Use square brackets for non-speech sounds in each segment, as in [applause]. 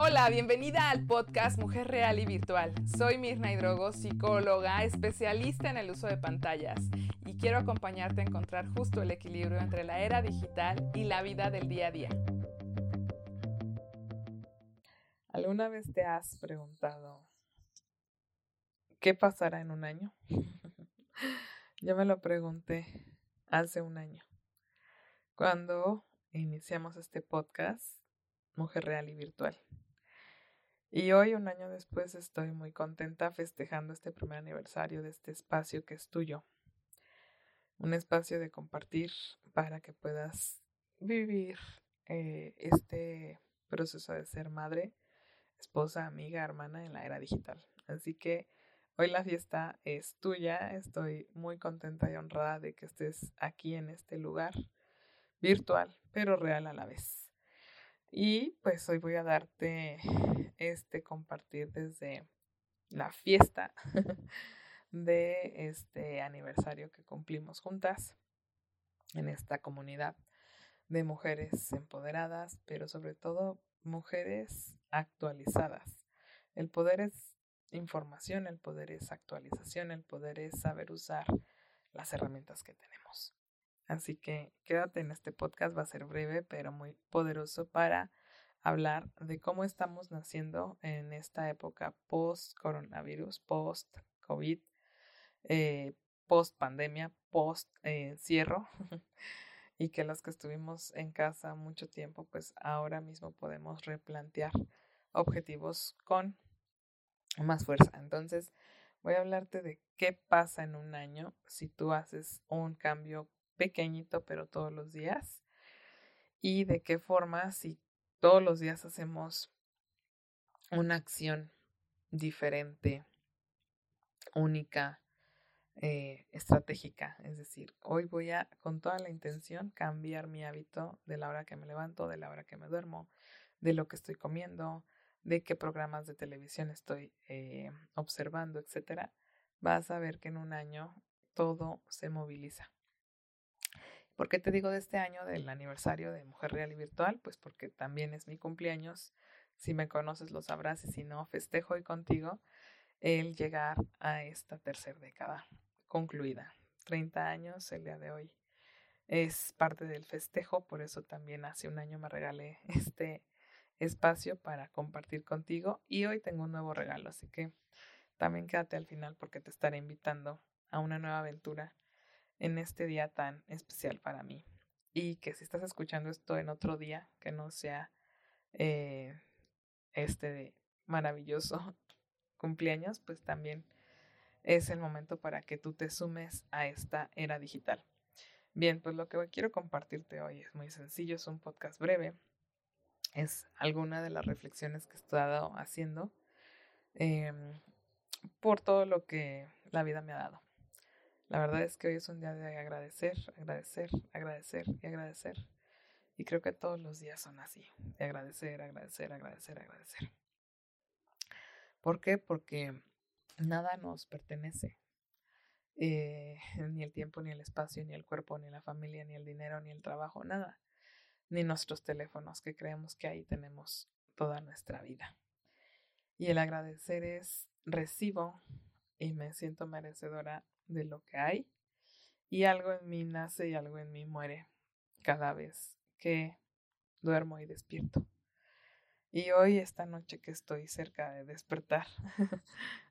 Hola, bienvenida al podcast Mujer Real y Virtual. Soy Mirna Hidrogo, psicóloga, especialista en el uso de pantallas y quiero acompañarte a encontrar justo el equilibrio entre la era digital y la vida del día a día. ¿Alguna vez te has preguntado qué pasará en un año? [laughs] Yo me lo pregunté hace un año, cuando iniciamos este podcast Mujer Real y Virtual. Y hoy, un año después, estoy muy contenta festejando este primer aniversario de este espacio que es tuyo. Un espacio de compartir para que puedas vivir eh, este proceso de ser madre, esposa, amiga, hermana en la era digital. Así que hoy la fiesta es tuya. Estoy muy contenta y honrada de que estés aquí en este lugar virtual, pero real a la vez. Y pues hoy voy a darte este compartir desde la fiesta de este aniversario que cumplimos juntas en esta comunidad de mujeres empoderadas, pero sobre todo mujeres actualizadas. El poder es información, el poder es actualización, el poder es saber usar las herramientas que tenemos. Así que quédate en este podcast, va a ser breve pero muy poderoso para hablar de cómo estamos naciendo en esta época post-coronavirus, post-COVID, eh, post-pandemia, post-encierro. [laughs] y que los que estuvimos en casa mucho tiempo, pues ahora mismo podemos replantear objetivos con más fuerza. Entonces, voy a hablarte de qué pasa en un año si tú haces un cambio pequeñito, pero todos los días. Y de qué forma, si todos los días hacemos una acción diferente, única, eh, estratégica. Es decir, hoy voy a, con toda la intención, cambiar mi hábito de la hora que me levanto, de la hora que me duermo, de lo que estoy comiendo, de qué programas de televisión estoy eh, observando, etcétera. Vas a ver que en un año todo se moviliza. ¿Por qué te digo de este año, del aniversario de Mujer Real y Virtual? Pues porque también es mi cumpleaños. Si me conoces lo sabrás y si no, festejo hoy contigo el llegar a esta tercera década concluida. 30 años el día de hoy. Es parte del festejo, por eso también hace un año me regalé [laughs] este espacio para compartir contigo y hoy tengo un nuevo regalo, así que también quédate al final porque te estaré invitando a una nueva aventura en este día tan especial para mí. Y que si estás escuchando esto en otro día, que no sea eh, este maravilloso [laughs] cumpleaños, pues también es el momento para que tú te sumes a esta era digital. Bien, pues lo que quiero compartirte hoy es muy sencillo, es un podcast breve, es alguna de las reflexiones que he estado haciendo em, por todo lo que la vida me ha dado. La verdad es que hoy es un día de agradecer, agradecer, agradecer y agradecer. Y creo que todos los días son así, de agradecer, agradecer, agradecer, agradecer. ¿Por qué? Porque nada nos pertenece. Eh, [laughs] ni el tiempo, ni el espacio, ni el cuerpo, ni la familia, ni el dinero, ni el trabajo, nada. Ni nuestros teléfonos, que creemos que ahí tenemos toda nuestra vida. Y el agradecer es recibo y me siento merecedora de lo que hay y algo en mí nace y algo en mí muere cada vez que duermo y despierto. Y hoy, esta noche que estoy cerca de despertar, [laughs]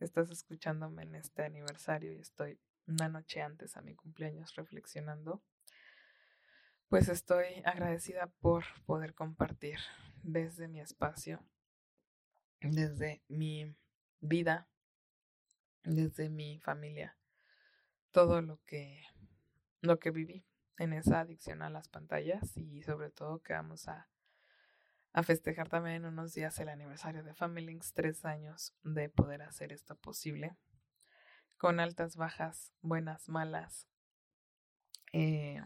estás escuchándome en este aniversario y estoy una noche antes a mi cumpleaños reflexionando, pues estoy agradecida por poder compartir desde mi espacio, desde mi vida, desde mi familia, todo lo que, lo que viví en esa adicción a las pantallas y sobre todo que vamos a, a festejar también en unos días el aniversario de Familylinks, tres años de poder hacer esto posible, con altas, bajas, buenas, malas, eh,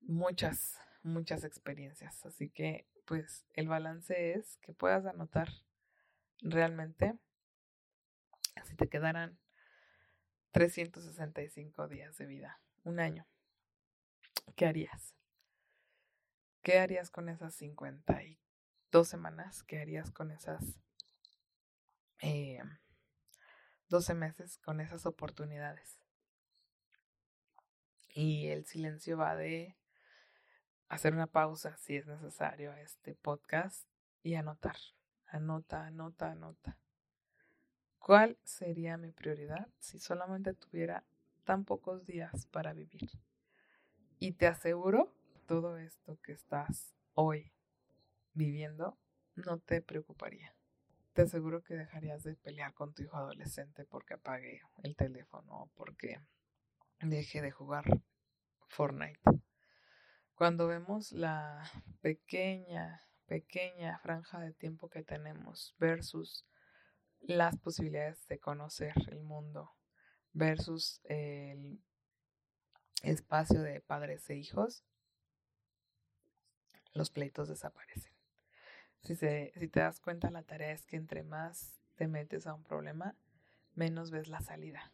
muchas, muchas experiencias. Así que, pues, el balance es que puedas anotar realmente si te quedaran 365 días de vida, un año. ¿Qué harías? ¿Qué harías con esas 54 dos semanas, ¿qué harías con esas eh, 12 meses, con esas oportunidades? Y el silencio va de hacer una pausa si es necesario a este podcast y anotar. Anota, anota, anota. ¿Cuál sería mi prioridad si solamente tuviera tan pocos días para vivir? Y te aseguro, todo esto que estás hoy viviendo no te preocuparía. Te aseguro que dejarías de pelear con tu hijo adolescente porque apague el teléfono o porque deje de jugar Fortnite. Cuando vemos la pequeña, pequeña franja de tiempo que tenemos versus las posibilidades de conocer el mundo versus el espacio de padres e hijos, los pleitos desaparecen. Si, si te das cuenta, la tarea es que entre más te metes a un problema, menos ves la salida.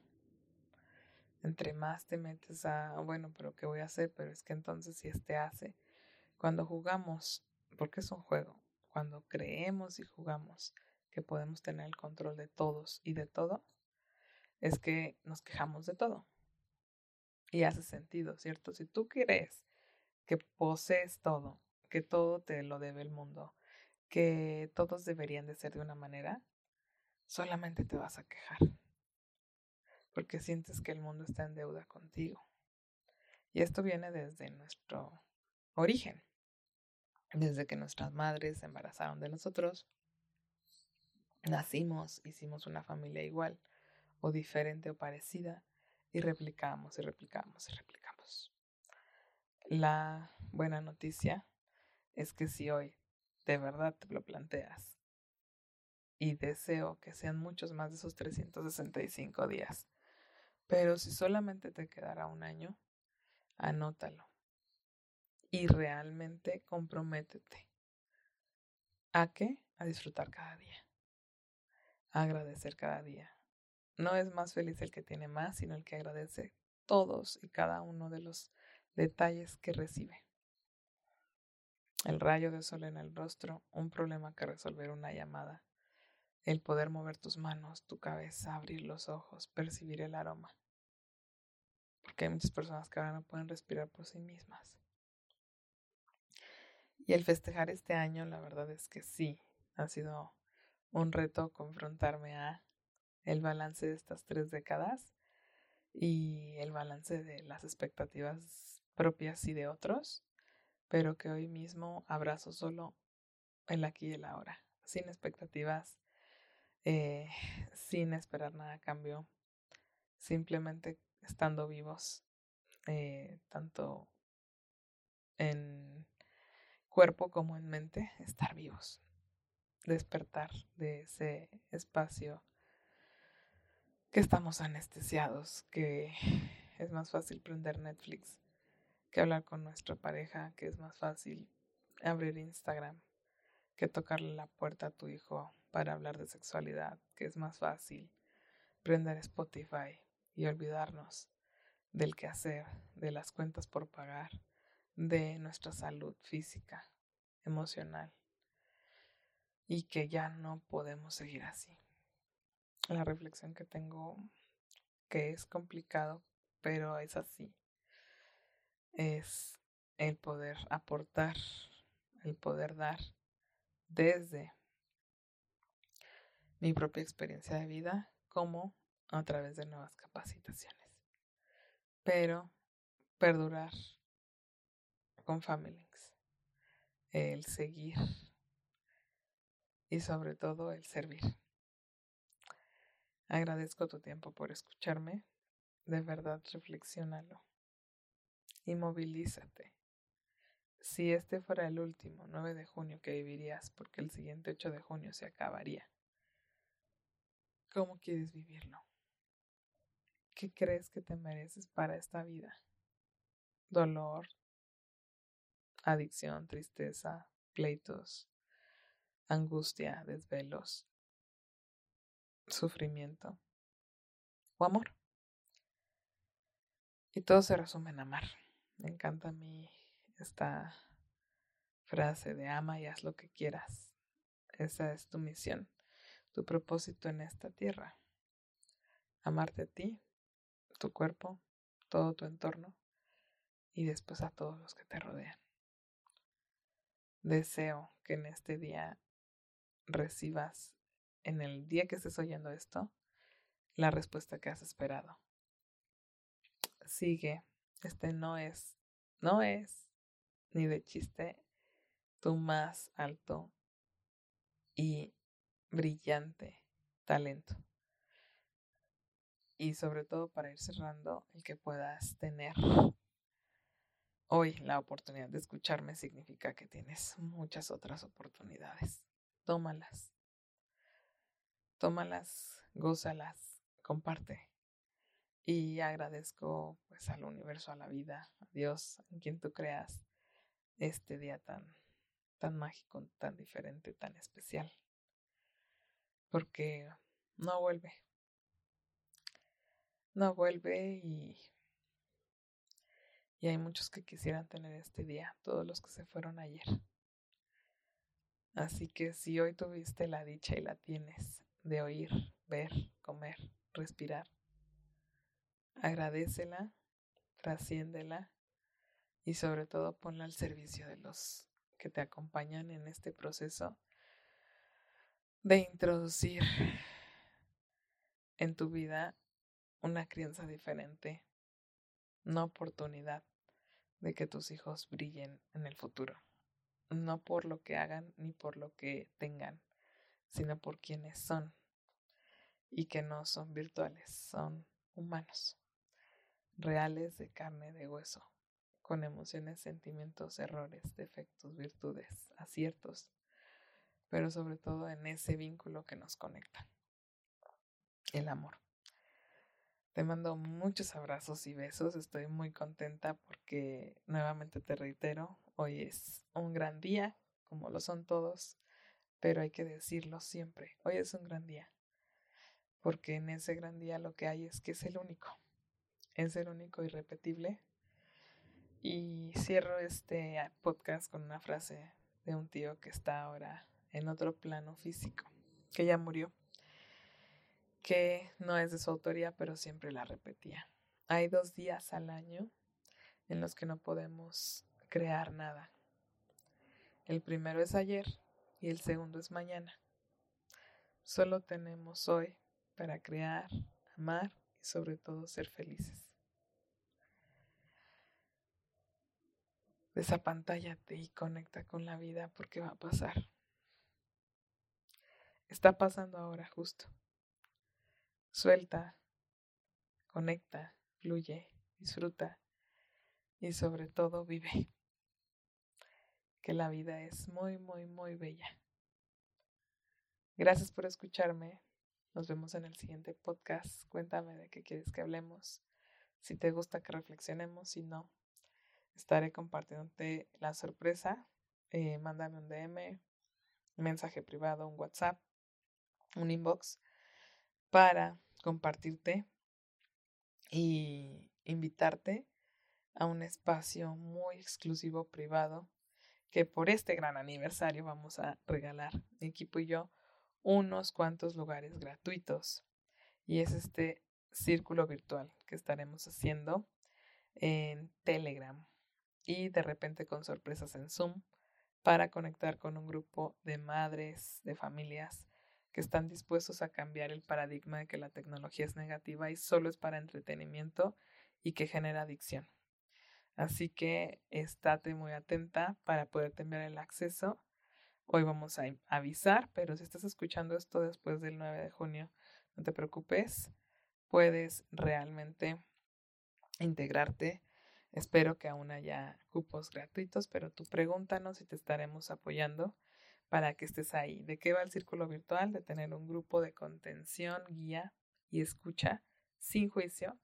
Entre más te metes a, bueno, pero ¿qué voy a hacer? Pero es que entonces si este hace, cuando jugamos, porque es un juego, cuando creemos y jugamos que podemos tener el control de todos y de todo, es que nos quejamos de todo. Y hace sentido, ¿cierto? Si tú crees que posees todo, que todo te lo debe el mundo, que todos deberían de ser de una manera, solamente te vas a quejar. Porque sientes que el mundo está en deuda contigo. Y esto viene desde nuestro origen. Desde que nuestras madres se embarazaron de nosotros, nacimos, hicimos una familia igual o diferente o parecida y replicamos y replicamos y replicamos. La buena noticia es que si hoy de verdad te lo planteas y deseo que sean muchos más de esos 365 días, pero si solamente te quedará un año, anótalo y realmente comprométete. ¿A qué? A disfrutar cada día. Agradecer cada día. No es más feliz el que tiene más, sino el que agradece todos y cada uno de los detalles que recibe. El rayo de sol en el rostro, un problema que resolver una llamada, el poder mover tus manos, tu cabeza, abrir los ojos, percibir el aroma. Porque hay muchas personas que ahora no pueden respirar por sí mismas. Y el festejar este año, la verdad es que sí, ha sido un reto confrontarme a el balance de estas tres décadas y el balance de las expectativas propias y de otros, pero que hoy mismo abrazo solo el aquí y el ahora, sin expectativas, eh, [laughs] sin esperar nada a cambio, simplemente estando vivos, eh, tanto en cuerpo como en mente, estar vivos, despertar de ese espacio que estamos anestesiados, que es más fácil prender Netflix que hablar con nuestra pareja, que es más fácil abrir Instagram que tocarle la puerta a tu hijo para hablar de sexualidad, que es más fácil prender Spotify y olvidarnos del quehacer, de las cuentas por pagar, de nuestra salud física, emocional, y que ya no podemos seguir así la reflexión que tengo, que es complicado, pero es así, es el poder aportar, el poder dar desde mi propia experiencia de vida como a través de nuevas capacitaciones. Pero perdurar con Families, el seguir y sobre todo el servir. Agradezco tu tiempo por escucharme. De verdad, reflexionalo. Y movilízate. Si este fuera el último 9 de junio que vivirías, porque el siguiente 8 de junio se acabaría, ¿cómo quieres vivirlo? ¿Qué crees que te mereces para esta vida? Dolor, adicción, tristeza, pleitos, angustia, desvelos, sufrimiento o amor. Y todo se resume en amar. Me encanta a mí esta frase de ama y haz lo que quieras. Esa es tu misión, tu propósito en esta tierra. Amarte a ti, tu cuerpo, todo tu entorno y después a todos los que te rodean. Deseo que en este día recibas, en el día que estés oyendo esto, la respuesta que has esperado. Sigue, este no es, no es ni de chiste tu más alto y brillante talento. Y sobre todo para ir cerrando, el que puedas tener hoy la oportunidad de escucharme significa que tienes muchas otras oportunidades. Tómalas. Tómalas, gózalas, comparte. Y agradezco pues al universo, a la vida, a Dios, en quien tú creas este día tan tan mágico, tan diferente, tan especial. Porque no vuelve. No vuelve y, y hay muchos que quisieran tener este día, todos los que se fueron ayer. Así que si hoy tuviste la dicha y la tienes de oír, ver, comer, respirar, agradecela, trasciéndela y sobre todo ponla al servicio de los que te acompañan en este proceso de introducir en tu vida una crianza diferente, una oportunidad de que tus hijos brillen en el futuro, no por lo que hagan ni por lo que tengan, sino por quienes son y que no son virtuales, son humanos, reales de carne, de hueso con emociones, sentimientos, errores, defectos, virtudes, aciertos, pero sobre todo en ese vínculo que nos conecta, el amor. Te mando muchos abrazos y besos, estoy muy contenta porque nuevamente te reitero, hoy es un gran día, como lo son todos, pero hay que decirlo siempre, hoy es un gran día, porque en ese gran día lo que hay es que es el único, es el único irrepetible y cierro este podcast con una frase de un tío que está ahora en otro plano físico, que ya murió, que no es de su autoría, pero siempre la repetía. Hay dos días al año en los que no podemos crear nada. El primero es ayer y el segundo es mañana. Solo tenemos hoy para crear, amar y sobre todo ser felices. Desapantállate y conecta con la vida porque va a pasar. Está pasando ahora justo. Suelta, conecta, fluye, disfruta y sobre todo vive. Que la vida es muy, muy, muy bella. Gracias por escucharme. Nos vemos en el siguiente podcast. Cuéntame de qué quieres que hablemos. Si te gusta que reflexionemos, si no, estaré compartiéndote la sorpresa. Eh, mándame un DM, un mensaje privado, un WhatsApp, un inbox para compartirte y invitarte a un espacio muy exclusivo privado que por este gran aniversario vamos a regalar mi equipo y yo unos cuantos lugares gratuitos y es este círculo virtual que estaremos haciendo en Telegram y de repente con sorpresas en Zoom para conectar con un grupo de madres, de familias que están dispuestos a cambiar el paradigma de que la tecnología es negativa y solo es para entretenimiento y que genera adicción. Así que estate muy atenta para poderte enviar el acceso. Hoy vamos a avisar, pero si estás escuchando esto después del 9 de junio, no te preocupes, puedes realmente integrarte Espero que aún haya cupos gratuitos, pero tú pregúntanos y te estaremos apoyando para que estés ahí. ¿De qué va el círculo virtual? De tener un grupo de contención, guía y escucha sin juicio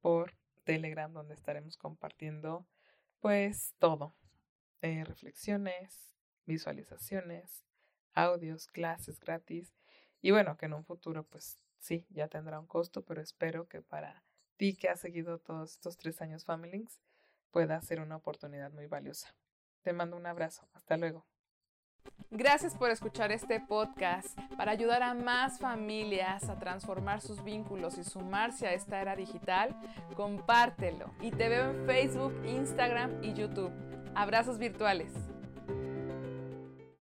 por Telegram, donde estaremos compartiendo pues todo. Eh, reflexiones, visualizaciones, audios, clases gratis. Y bueno, que en un futuro pues sí, ya tendrá un costo, pero espero que para ti que has seguido todos estos tres años Families, pueda ser una oportunidad muy valiosa. Te mando un abrazo. Hasta luego. Gracias por escuchar este podcast. Para ayudar a más familias a transformar sus vínculos y sumarse a esta era digital, compártelo. Y te veo en Facebook, Instagram y YouTube. Abrazos virtuales.